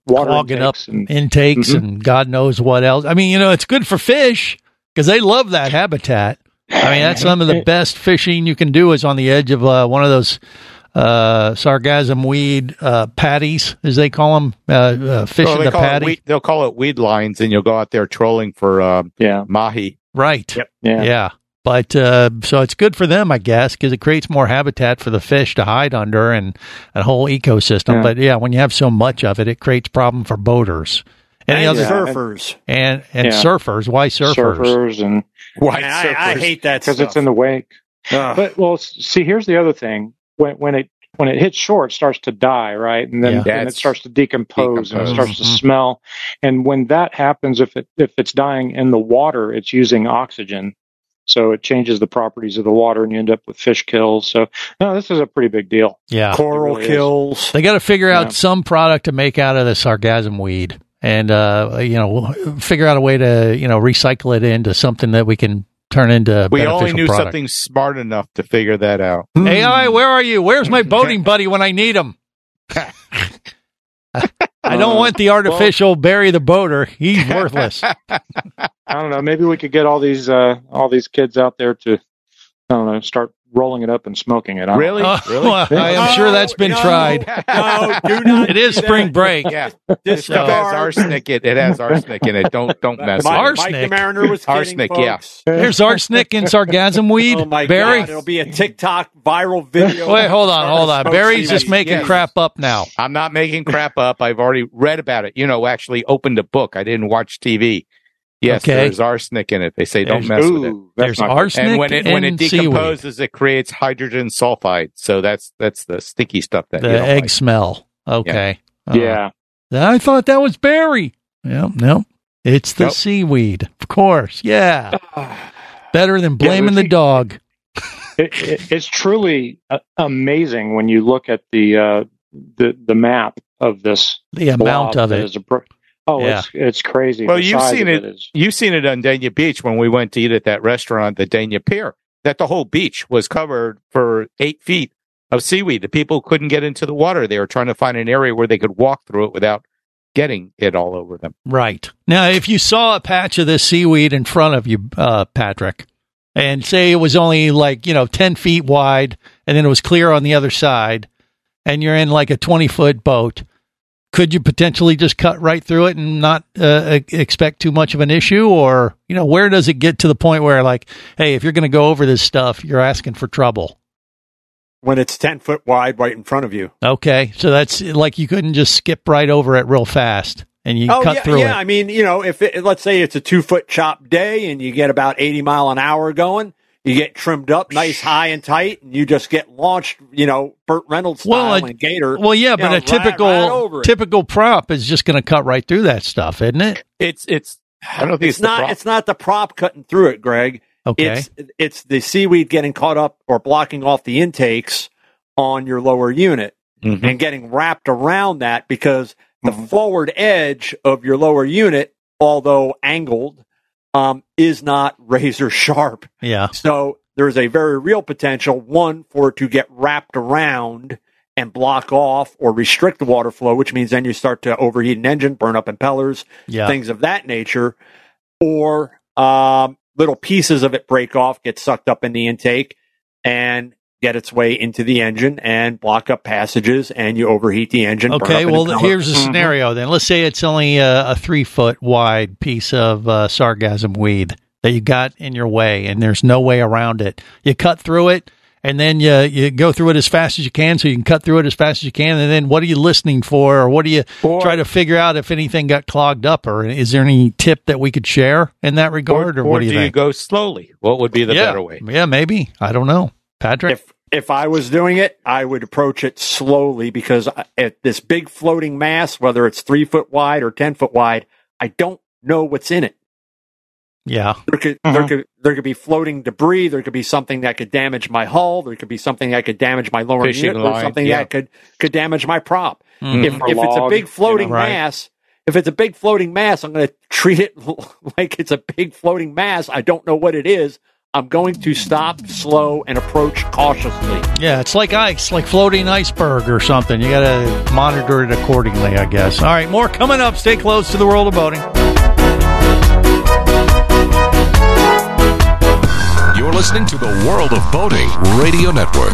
[SPEAKER 5] water
[SPEAKER 2] Clogging up
[SPEAKER 5] intakes and
[SPEAKER 2] intakes
[SPEAKER 5] Mhm.
[SPEAKER 2] and God knows what else. I mean, you know, it's good for fish because they love that habitat. I mean, that's some of the best fishing you can do is on the edge of uh, one of those uh, sargassum weed uh, patties, as they call them, uh, uh, fishing
[SPEAKER 3] Well,
[SPEAKER 2] the patty.
[SPEAKER 3] Weed, they'll call it weed lines, and you'll go out there trolling for um,
[SPEAKER 5] yeah
[SPEAKER 3] mahi.
[SPEAKER 2] Right.
[SPEAKER 5] yeah.
[SPEAKER 2] Yeah. But uh, so it's good for them, I guess, because it creates more habitat for the fish to hide under and a whole ecosystem.
[SPEAKER 5] Yeah.
[SPEAKER 2] But yeah, when you have so much of it, it creates problem for boaters. Any
[SPEAKER 4] and
[SPEAKER 2] other
[SPEAKER 4] surfers.
[SPEAKER 2] and and
[SPEAKER 5] Yeah.
[SPEAKER 2] surfers? Why surfers?
[SPEAKER 5] surfers and
[SPEAKER 3] White
[SPEAKER 4] Man, I, I hate that
[SPEAKER 5] because it's in the wake.
[SPEAKER 4] Ugh.
[SPEAKER 5] But well, see, here's the other thing: when when it when it hits shore, it starts to die, right? And then,
[SPEAKER 2] Yeah.
[SPEAKER 5] then it starts to decompose, and it starts to
[SPEAKER 2] Mhm.
[SPEAKER 5] smell. And when that happens, if it if it's dying in the water, it's using oxygen, so it changes the properties of the water, and you end up with fish kills. So no, this is a pretty big deal.
[SPEAKER 2] Yeah.
[SPEAKER 4] Coral
[SPEAKER 5] It really is.
[SPEAKER 4] kills.
[SPEAKER 2] They got to figure out
[SPEAKER 5] Yeah.
[SPEAKER 2] some product to make out of the sargassum weed, and uh, you know, figure out a way to you know recycle it into something that we can turn into.
[SPEAKER 3] We
[SPEAKER 2] beneficial
[SPEAKER 3] only knew
[SPEAKER 2] product.
[SPEAKER 3] something smart enough to figure that out.
[SPEAKER 2] AI, where are you? Where's my boating buddy when I need him? I don't want the artificial Barry the boater. He's worthless.
[SPEAKER 5] I don't know. Maybe we could get all these uh, all these kids out there to I don't know start rolling it up and smoking it. I don't
[SPEAKER 3] Really?
[SPEAKER 2] Oh,
[SPEAKER 3] really?
[SPEAKER 2] well, I am sure that's been
[SPEAKER 4] No,
[SPEAKER 2] tried.
[SPEAKER 4] No, do not.
[SPEAKER 2] It is
[SPEAKER 4] do that.
[SPEAKER 2] spring break.
[SPEAKER 3] Yeah. this It has
[SPEAKER 4] Disregard.
[SPEAKER 3] arsenic. It, it has arsenic in it. Don't don't mess
[SPEAKER 4] Mike,
[SPEAKER 3] with it.
[SPEAKER 2] Arsenic.
[SPEAKER 4] Mike the Mariner was kidding,
[SPEAKER 3] Arsenic, yeah.
[SPEAKER 4] folks.
[SPEAKER 2] There's arsenic in sargassum weed.
[SPEAKER 4] Oh my
[SPEAKER 2] Barry.
[SPEAKER 4] god! It'll be a TikTok viral video.
[SPEAKER 2] Wait, hold on, hold on. Barry's just making
[SPEAKER 3] Yes.
[SPEAKER 2] crap up now.
[SPEAKER 3] I'm not making crap up. I've already read about it. You know, actually opened a book. I didn't watch TV. Yes,
[SPEAKER 2] Okay.
[SPEAKER 3] there's arsenic in it. They say don't mess with it.
[SPEAKER 2] There's
[SPEAKER 5] not
[SPEAKER 2] arsenic
[SPEAKER 3] And when it when it
[SPEAKER 2] in seaweed.
[SPEAKER 3] decomposes, it creates hydrogen sulfide. So that's that's the sticky stuff that
[SPEAKER 2] The
[SPEAKER 3] you
[SPEAKER 2] egg
[SPEAKER 3] like.
[SPEAKER 2] smell. Okay. Uh,
[SPEAKER 5] Yeah.
[SPEAKER 2] I thought that was Barry. No, no. It's the
[SPEAKER 3] Nope.
[SPEAKER 2] seaweed. Of course. Yeah. Better than blaming the
[SPEAKER 5] see-
[SPEAKER 2] dog.
[SPEAKER 5] it, it, it's truly uh, amazing when you look at the uh, the the map of this
[SPEAKER 2] The amount of
[SPEAKER 5] that
[SPEAKER 2] it.
[SPEAKER 5] is a bro- oh,
[SPEAKER 2] Yeah.
[SPEAKER 5] it's it's crazy.
[SPEAKER 3] Well,
[SPEAKER 5] The
[SPEAKER 3] you've seen
[SPEAKER 5] of
[SPEAKER 3] it.
[SPEAKER 5] is-
[SPEAKER 3] You've seen it on Dania Beach when we went to eat at that restaurant, the Dania Pier. That the whole beach was covered for eight feet of seaweed. The people couldn't get into the water. They were trying to find an area where they could walk through it without getting it all over them.
[SPEAKER 2] Right. Now, if you saw a patch of this seaweed in front of you, uh, Patrick, and say it was only like, you know, 10 feet wide and then it was clear on the other side, and you're in like a 20 foot boat, could you potentially just cut right through it and not uh, expect too much of an issue? Or, you know, where does it get to the point where, like, hey, if you're going to go over this stuff, you're asking for trouble?
[SPEAKER 4] when it's 10 foot wide right in front of you.
[SPEAKER 2] Okay. So that's like you couldn't just skip right over it real fast and you
[SPEAKER 4] oh,
[SPEAKER 2] cut
[SPEAKER 4] yeah,
[SPEAKER 2] through
[SPEAKER 4] yeah.
[SPEAKER 2] it.
[SPEAKER 4] I mean, you know, if it, let's say it's a two foot chop day and you get about 80 mile an hour going, you get trimmed up nice, high and tight, and you just get launched, you know, Burt Reynolds style
[SPEAKER 2] Well, a-
[SPEAKER 4] and Gator.
[SPEAKER 2] Well, yeah, but
[SPEAKER 4] know,
[SPEAKER 2] a typical
[SPEAKER 4] right over it.
[SPEAKER 2] typical prop is just going to cut right through that stuff, isn't it?
[SPEAKER 3] It's it's. I don't think
[SPEAKER 4] it's
[SPEAKER 3] it's, the
[SPEAKER 4] not.
[SPEAKER 3] prop.
[SPEAKER 4] It's not the prop cutting through it, Greg.
[SPEAKER 2] Okay.
[SPEAKER 4] It's it's the seaweed getting caught up or blocking off the intakes on your lower unit
[SPEAKER 3] Mhm.
[SPEAKER 4] and getting wrapped around that because the
[SPEAKER 2] Mm-hmm.
[SPEAKER 4] forward edge of your lower unit, although angled, um, is not razor sharp.
[SPEAKER 2] Yeah.
[SPEAKER 4] So there's a very real potential one for it to get wrapped around and block off or restrict the water flow, which means then you start to overheat an engine, burn up impellers,
[SPEAKER 2] Yeah.
[SPEAKER 4] things of that nature, or um, little pieces of it break off, get sucked up in the intake, and get its way into the engine and block up passages, and you overheat the engine.
[SPEAKER 2] Okay, well, here's a
[SPEAKER 4] Mhm.
[SPEAKER 2] scenario then. Let's say it's only a, a three foot wide piece of uh, sargassum weed that you got in your way, and there's no way around it. You cut through it, and then you you go through it as fast as you can, so you can cut through it as fast as you can. And then what are you listening for, or what do you try to figure out if anything got clogged up, or is there any tip that we could share in that regard, or,
[SPEAKER 3] or
[SPEAKER 2] what do you
[SPEAKER 3] do you go slowly? What would be the
[SPEAKER 2] yeah,
[SPEAKER 3] better way?
[SPEAKER 2] yeah, maybe. I don't know, Patrick.
[SPEAKER 4] If if I was doing it, I would approach it slowly because at this big floating mass, whether it's three foot wide or ten foot wide, I don't know what's in it.
[SPEAKER 2] yeah,
[SPEAKER 4] There could there could there could be floating debris. There could be something that could damage my hull. There could be something that could damage my lower
[SPEAKER 3] Fishing
[SPEAKER 4] unit. Or
[SPEAKER 3] line,
[SPEAKER 4] something
[SPEAKER 3] yeah.
[SPEAKER 4] that could could damage my prop.
[SPEAKER 2] Mhm.
[SPEAKER 4] If
[SPEAKER 5] Or
[SPEAKER 4] if it's a big floating
[SPEAKER 5] you know. Right.
[SPEAKER 4] mass, if it's a big floating mass, I'm going to treat it like it's a big floating mass. I don't know what it is. I'm going to stop, slow, and approach cautiously.
[SPEAKER 2] Yeah, it's like ice, like floating iceberg or something. You got to monitor it accordingly, I guess. All right, more coming up. Stay close to the world of boating.
[SPEAKER 1] You're listening to the World of Boating Radio Network.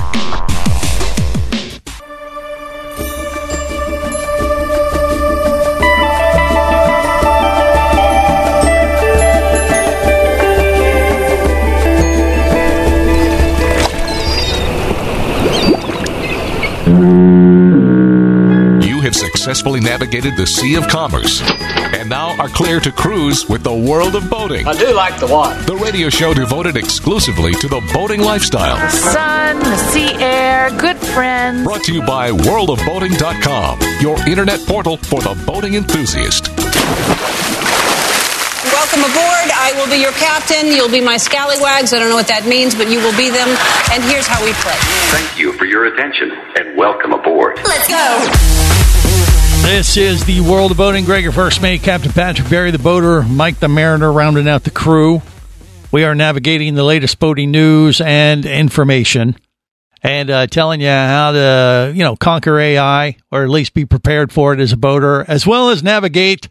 [SPEAKER 1] Successfully navigated the Sea of Commerce and now are clear to cruise with the World of Boating.
[SPEAKER 6] I do like the water.
[SPEAKER 1] The radio show devoted exclusively to the boating lifestyle.
[SPEAKER 7] The sun, the sea air, good friends.
[SPEAKER 1] Brought to you by worldofboating.com, your internet portal for the boating enthusiast.
[SPEAKER 14] Welcome aboard. I will be your captain. You'll be my scallywags. I don't know what that means, but you will be them. And here's how we play.
[SPEAKER 15] Thank you for your attention and welcome aboard.
[SPEAKER 14] Let's go.
[SPEAKER 2] This is the world of boating. Gregor, first mate, Captain Patrick Barry, the boater, Mike the mariner, rounding out the crew. We are navigating the latest boating news and information, and uh, telling you how to, you know, conquer AI or at least be prepared for it as a boater, as well as navigate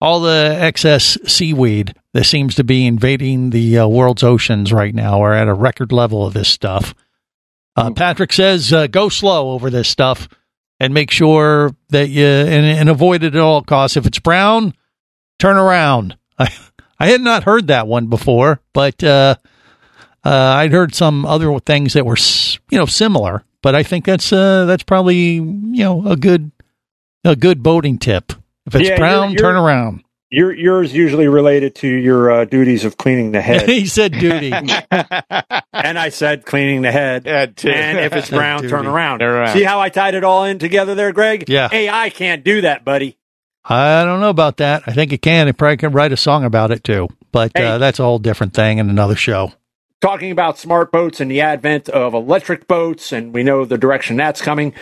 [SPEAKER 2] all the excess seaweed that seems to be invading the uh, world's oceans right now. We're at a record level of this stuff. Uh, Patrick says, uh, go slow over this stuff and make sure that you and, and avoid it at all costs. If it's brown, turn around. I I had not heard that one before, but uh, uh, I'd heard some other things that were you know similar. But I think that's uh, that's probably you know a good a good boating tip. If it's
[SPEAKER 4] Yeah,
[SPEAKER 2] brown,
[SPEAKER 4] you're-
[SPEAKER 2] turn
[SPEAKER 4] you're-
[SPEAKER 2] around.
[SPEAKER 4] Your yours usually related to your uh, duties of cleaning the head.
[SPEAKER 2] he said duty.
[SPEAKER 4] and I said cleaning the head. and if it's brown, turn around.
[SPEAKER 3] Turn around.
[SPEAKER 4] See how I tied it all in together there, Greg?
[SPEAKER 2] Yeah.
[SPEAKER 4] AI can't do that, buddy.
[SPEAKER 2] I don't know about that. I think it can. It probably can write a song about it too. But uh, that's a whole different thing in another show.
[SPEAKER 4] talking about smart boats and the advent of electric boats, and we know the direction that's coming.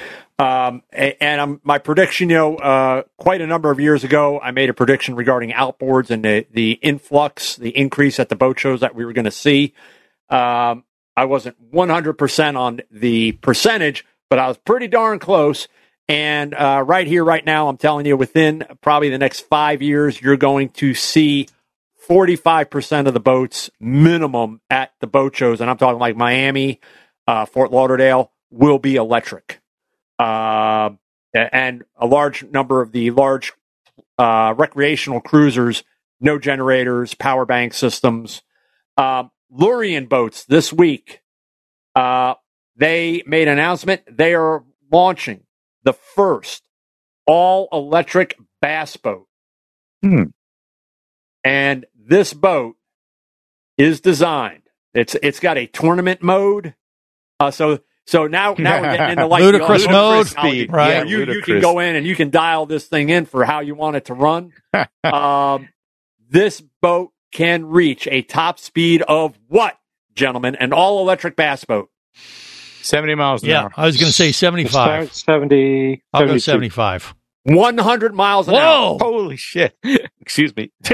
[SPEAKER 4] Um, and I'm, my prediction, you know, uh, quite a number of years ago, I made a prediction regarding outboards and the, the influx, the increase at the boat shows that we were going to see. Um, I wasn't 100% on the percentage, but I was pretty darn close. And uh, right here, right now, I'm telling you, within probably the next five years, you're going to see 45% of the boats minimum at the boat shows, and I'm talking like Miami, uh, Fort Lauderdale, will be electric. Uh, and a large number of the large uh, recreational cruisers, no generators, power bank systems. Um, Lurion boats this week, uh, they made an announcement. They are launching the first all electric bass boat.
[SPEAKER 3] Hmm.
[SPEAKER 4] And this boat is designed. It's it's got a tournament mode. Uh, so so now now we're getting into like the
[SPEAKER 2] Ludicrous
[SPEAKER 4] all-
[SPEAKER 2] mode.
[SPEAKER 4] speed.
[SPEAKER 2] Right.
[SPEAKER 4] Yeah, you, you can go in and you can dial this thing in for how you want it to run. um, this boat can reach a top speed of what, gentlemen? An all electric bass boat.
[SPEAKER 3] 70 miles an
[SPEAKER 2] Yeah,
[SPEAKER 3] hour.
[SPEAKER 2] I was going to say 75.
[SPEAKER 5] 70.
[SPEAKER 2] I'll go 75.
[SPEAKER 4] 100 miles an hour.
[SPEAKER 2] Whoa!
[SPEAKER 3] Holy shit. Excuse me.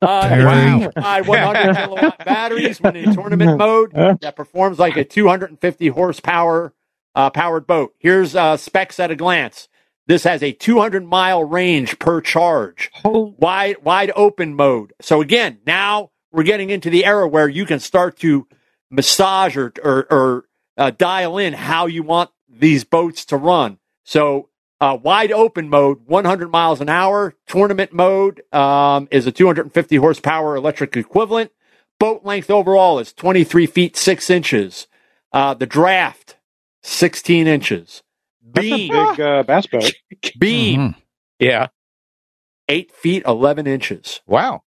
[SPEAKER 4] Uh,
[SPEAKER 2] Very-
[SPEAKER 4] wow. By 100 kilowatt batteries when in tournament mode that performs like a 250 horsepower uh, powered boat. Here's uh, specs at a glance. This has a 200 mile range per charge. Wide wide open mode. So again, now we're getting into the era where you can start to massage or or, or uh, dial in how you want these boats to run. So uh, wide open mode, 100 miles an hour. Tournament mode um, is a 250 horsepower electric equivalent. Boat length overall is 23 feet 6 inches. Uh, the draft, 16 inches.
[SPEAKER 5] That's a
[SPEAKER 4] Beam,
[SPEAKER 5] big uh, bass boat.
[SPEAKER 4] beam,
[SPEAKER 2] Mhm.
[SPEAKER 3] yeah.
[SPEAKER 4] 8 feet 11 inches.
[SPEAKER 3] Wow.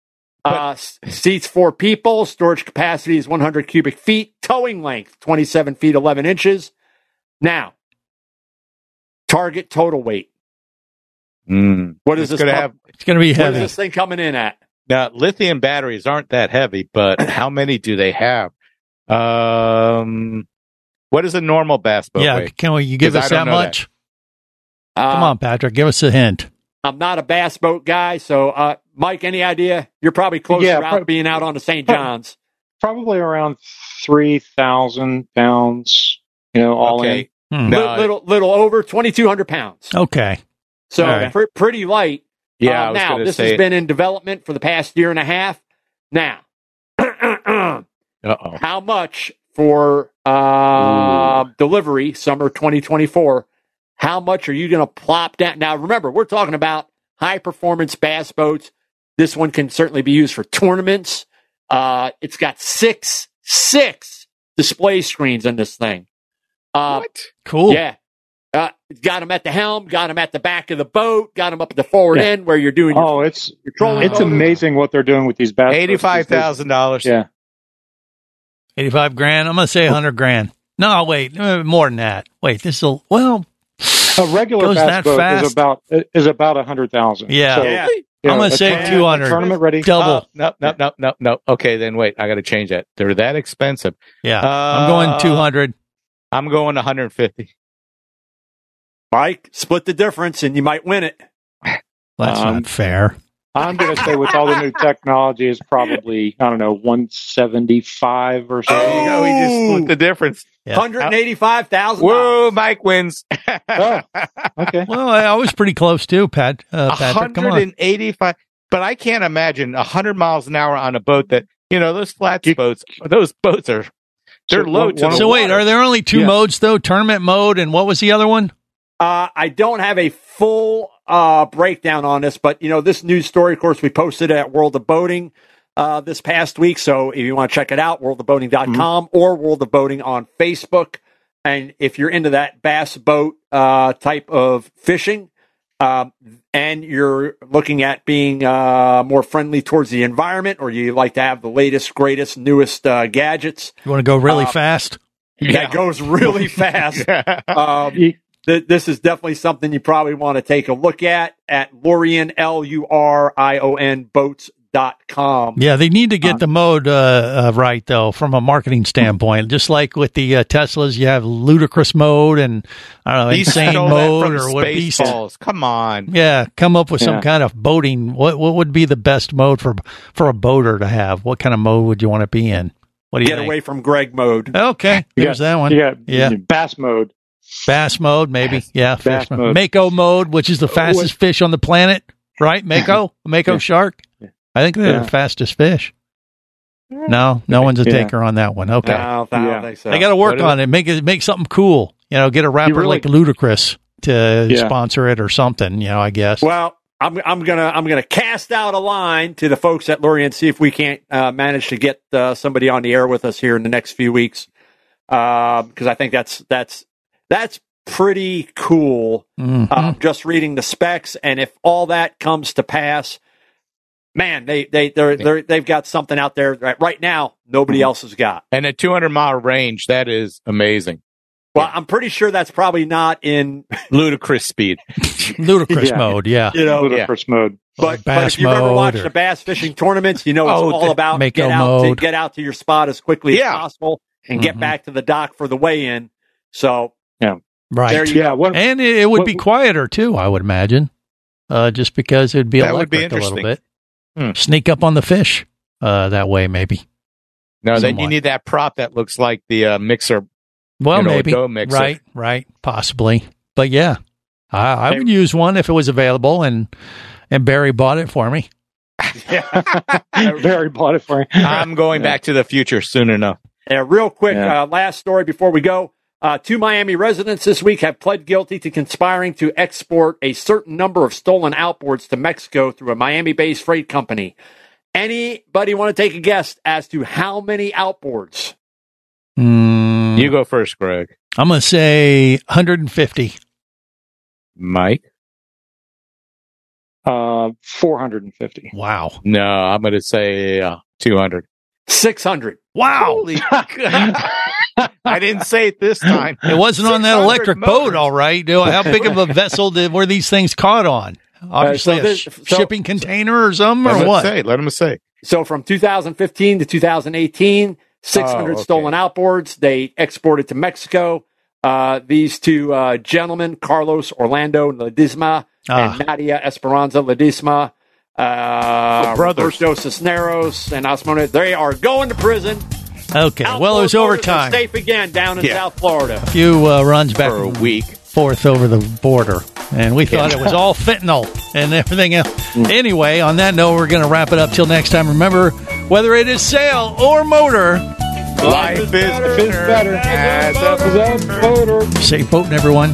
[SPEAKER 4] Uh, seats four people. Storage capacity is 100 cubic feet. Towing length 27 feet 11 inches. Now, target total weight.
[SPEAKER 3] Mm.
[SPEAKER 4] What is
[SPEAKER 3] It's
[SPEAKER 4] this?
[SPEAKER 3] gonna
[SPEAKER 4] com-
[SPEAKER 3] have
[SPEAKER 2] It's going to be
[SPEAKER 4] what is
[SPEAKER 2] heavy.
[SPEAKER 4] this thing coming in at?
[SPEAKER 3] now lithium batteries aren't that heavy, but how many do they have? Um what is a normal bass boat
[SPEAKER 2] Yeah,
[SPEAKER 3] weigh?
[SPEAKER 2] can we, you give
[SPEAKER 3] 'Cause
[SPEAKER 2] us
[SPEAKER 3] I
[SPEAKER 2] that
[SPEAKER 3] don't know
[SPEAKER 2] much?
[SPEAKER 4] Uh,
[SPEAKER 2] Come on, Patrick, give us a hint.
[SPEAKER 4] I'm not a bass boat guy, so uh, Mike, any idea? You're probably closer
[SPEAKER 5] Yeah,
[SPEAKER 4] out being out on the St. John's.
[SPEAKER 5] Probably around 3,000 pounds, you know, all
[SPEAKER 3] Okay.
[SPEAKER 2] Hmm.
[SPEAKER 3] No,
[SPEAKER 4] little, little little over 2,200 pounds.
[SPEAKER 2] Okay.
[SPEAKER 4] So
[SPEAKER 2] All right.
[SPEAKER 4] pre- pretty light.
[SPEAKER 3] Yeah,
[SPEAKER 4] Um,
[SPEAKER 3] I was
[SPEAKER 4] now this
[SPEAKER 3] say
[SPEAKER 4] has been in development for the past year and a half. Now,
[SPEAKER 3] uh-oh.
[SPEAKER 4] how much for uh, delivery summer 2024? How much are you going to plop down? Now, remember, we're talking about high performance bass boats. This one can certainly be used for tournaments. Uh, it's got six, six display screens in this thing. Uh,
[SPEAKER 3] What?
[SPEAKER 2] Cool.
[SPEAKER 4] Yeah. Uh, got him at the helm, got him at the back of the boat, got him up at the forward
[SPEAKER 5] Yeah.
[SPEAKER 4] end where you're doing your
[SPEAKER 5] Oh, it's
[SPEAKER 4] your trolling.
[SPEAKER 5] it's
[SPEAKER 4] motor.
[SPEAKER 5] amazing what they're doing with these bass boats.
[SPEAKER 3] Eighty-five thousand dollars.
[SPEAKER 5] Yeah.
[SPEAKER 2] 85 grand. I'm going to say 100 grand. No, wait, more than that. Wait, this will, well,
[SPEAKER 5] A regular
[SPEAKER 2] Goes
[SPEAKER 5] bass
[SPEAKER 2] that
[SPEAKER 5] boat
[SPEAKER 2] fast?
[SPEAKER 5] is about is about a hundred thousand.
[SPEAKER 2] Yeah.
[SPEAKER 5] So,
[SPEAKER 4] Yeah.
[SPEAKER 5] you
[SPEAKER 2] I'm
[SPEAKER 5] know,
[SPEAKER 2] gonna say
[SPEAKER 5] tournament-
[SPEAKER 2] 200.
[SPEAKER 5] Tournament ready.
[SPEAKER 2] double.
[SPEAKER 3] Oh, no, no, no, no, no. Okay, then wait. I got to change that. They're that expensive.
[SPEAKER 2] yeah.
[SPEAKER 3] Uh,
[SPEAKER 2] I'm going 200.
[SPEAKER 3] I'm going 150.
[SPEAKER 4] Mike, split the difference and you might win it.
[SPEAKER 2] That's
[SPEAKER 5] um,
[SPEAKER 2] not fair.
[SPEAKER 5] I'm going to say with all the new technology is probably I don't know 175 or so.
[SPEAKER 3] There you go. We just split the difference.
[SPEAKER 2] Yeah.
[SPEAKER 4] $185,000.
[SPEAKER 3] Whoa, Mike wins.
[SPEAKER 5] Oh, okay.
[SPEAKER 2] Well, I I was pretty close too, Pat. Uh, Patrick, come on.
[SPEAKER 3] 185. But I can't imagine 100 miles an hour on a boat that, you know, those flat boats, those boats are, they're
[SPEAKER 5] So
[SPEAKER 3] low
[SPEAKER 5] one-
[SPEAKER 3] to
[SPEAKER 5] one
[SPEAKER 2] So wait,
[SPEAKER 3] water.
[SPEAKER 2] are there only two
[SPEAKER 5] Yeah.
[SPEAKER 2] modes though? Tournament mode and what was the other one?
[SPEAKER 4] Uh, I don't have a full uh, breakdown on this, but you know this news story, of course, we posted at World of Boating uh, this past week. So if you want to check it out, worldofboating.com or World of Boating on Facebook. And if you're into that bass boat uh, type of fishing, um, and you're looking at being uh, more friendly towards the environment, or you like to have the latest, greatest, newest uh, gadgets,
[SPEAKER 2] You want to go really
[SPEAKER 4] Uh,
[SPEAKER 2] fast?
[SPEAKER 4] that goes really fast. Um, th- this is definitely something you probably want to take a look at at Lurion, L U R I O N boats.com.
[SPEAKER 2] Yeah, they need to get the mode uh, uh, right though, from a marketing standpoint. Just like with the uh, Teslas, you have ludicrous mode and I don't know,
[SPEAKER 3] These
[SPEAKER 2] insane mode or
[SPEAKER 3] from
[SPEAKER 2] what beast.
[SPEAKER 3] Spaceballs. Come on.
[SPEAKER 2] Yeah, come up with some kind of boating. What what would be the best mode for for a boater to have? What kind of mode would you want to be in? What do you
[SPEAKER 4] Get
[SPEAKER 2] think?
[SPEAKER 4] away from Greg mode.
[SPEAKER 2] Okay,
[SPEAKER 5] You
[SPEAKER 2] there's
[SPEAKER 5] got-
[SPEAKER 2] that one.
[SPEAKER 5] You got
[SPEAKER 2] Yeah.
[SPEAKER 5] bass mode.
[SPEAKER 2] Bass mode, maybe. Yeah,
[SPEAKER 5] Bass
[SPEAKER 2] fish mode.
[SPEAKER 5] mode.
[SPEAKER 2] Mako mode, which is the fastest fish on the planet, right? Mako, Mako
[SPEAKER 5] Yeah.
[SPEAKER 2] shark. I think they're
[SPEAKER 5] Yeah.
[SPEAKER 2] the fastest fish. No, no one's a
[SPEAKER 5] Yeah.
[SPEAKER 2] taker on that one. Okay,
[SPEAKER 4] No, I don't
[SPEAKER 5] Yeah.
[SPEAKER 4] think so.
[SPEAKER 2] they got to work
[SPEAKER 3] What is
[SPEAKER 2] on it. Make it make something cool. You know, get a rapper
[SPEAKER 4] really-
[SPEAKER 2] like Ludacris to
[SPEAKER 4] Yeah.
[SPEAKER 2] sponsor it or something. You know, I guess.
[SPEAKER 4] Well, I'm I'm gonna I'm gonna cast out a line to the folks at Lurion see if we can't uh, manage to get uh, somebody on the air with us here in the next few weeks because I think that's that's that's pretty cool.
[SPEAKER 2] Mhm.
[SPEAKER 4] Um, just reading the specs, and if all that comes to pass, man, they they they're, they're they've got something out there right, right now nobody else has got.
[SPEAKER 3] And at 200 mile range, that is amazing.
[SPEAKER 4] Well, I'm pretty sure that's probably not in
[SPEAKER 3] Ludicrous speed.
[SPEAKER 2] Ludicrous
[SPEAKER 4] Yeah.
[SPEAKER 2] mode, yeah.
[SPEAKER 4] You know,
[SPEAKER 5] ludicrous mode.
[SPEAKER 4] But, but
[SPEAKER 2] bass
[SPEAKER 4] if you've ever watched
[SPEAKER 2] or-
[SPEAKER 4] the bass fishing tournaments, you know it's
[SPEAKER 2] Oh,
[SPEAKER 4] all about get out to get out to your spot as quickly
[SPEAKER 3] Yeah.
[SPEAKER 4] as possible and get
[SPEAKER 2] Mhm.
[SPEAKER 4] back to the dock for the weigh in. So
[SPEAKER 5] Yeah.
[SPEAKER 2] Right.
[SPEAKER 4] There you
[SPEAKER 5] Yeah. What,
[SPEAKER 2] and it, it would
[SPEAKER 5] what-
[SPEAKER 2] be quieter too, I would imagine, uh, just because it'd be
[SPEAKER 3] That would be
[SPEAKER 2] electric a little bit.
[SPEAKER 3] Interesting. Hmm.
[SPEAKER 2] Sneak up on the fish uh, that way, maybe.
[SPEAKER 3] No, then you need that prop that looks like the uh, mixer.
[SPEAKER 2] Well,
[SPEAKER 3] you know,
[SPEAKER 2] maybe.
[SPEAKER 3] mixer.
[SPEAKER 2] Right, right, possibly. But yeah, I, I would use one if it was available, and and Barry bought it for me.
[SPEAKER 5] Yeah, Barry bought it for you.
[SPEAKER 3] I'm going back to the future soon enough.
[SPEAKER 4] uh, real quick,
[SPEAKER 5] Yeah.
[SPEAKER 4] uh, last story before we go. Uh, two Miami residents this week have pled guilty to conspiring to export a certain number of stolen outboards to Mexico through a Miami-based freight company. Anybody want to take a guess as to how many outboards?
[SPEAKER 2] Mm,
[SPEAKER 3] You go first, Greg.
[SPEAKER 2] I'm gonna say 150.
[SPEAKER 3] Mike?
[SPEAKER 5] Uh, 450.
[SPEAKER 2] Wow,
[SPEAKER 3] No, I'm going to say uh, 200.
[SPEAKER 4] 600.
[SPEAKER 2] wow!
[SPEAKER 3] Holy God. I didn't say it this time.
[SPEAKER 2] It wasn't on that
[SPEAKER 3] 600
[SPEAKER 2] electric boat, all right. How big of a vessel did were these things caught on? Obviously,
[SPEAKER 4] so
[SPEAKER 2] a
[SPEAKER 4] this-
[SPEAKER 2] sh-
[SPEAKER 4] so-
[SPEAKER 2] shipping container or something,
[SPEAKER 3] Let
[SPEAKER 2] or what?
[SPEAKER 3] say. Let them say.
[SPEAKER 4] So from 2015 to 2018, 600
[SPEAKER 3] Oh, okay.
[SPEAKER 4] stolen outboards. They exported to Mexico. Uh, these two uh, gentlemen, Carlos Orlando Ledesma
[SPEAKER 2] Ah.
[SPEAKER 4] and Nadia Esperanza Ledesma, uh,
[SPEAKER 3] The brothers.
[SPEAKER 4] Roberto Cisneros and Osmona, they are going to prison.
[SPEAKER 2] Okay, well, it was
[SPEAKER 4] Outboard motors
[SPEAKER 2] overtime.
[SPEAKER 4] Safe again down in
[SPEAKER 3] Yeah.
[SPEAKER 4] South Florida.
[SPEAKER 2] A few uh, runs back
[SPEAKER 3] For a week.
[SPEAKER 2] forth over the border, and we thought it was all fentanyl and everything else.
[SPEAKER 3] Mm.
[SPEAKER 2] Anyway, on that note, we're going to wrap it up till next time. Remember, whether it is sail or motor,
[SPEAKER 3] Life is better.
[SPEAKER 5] Is better.
[SPEAKER 3] as a
[SPEAKER 5] Is motor?
[SPEAKER 2] safe boating, everyone.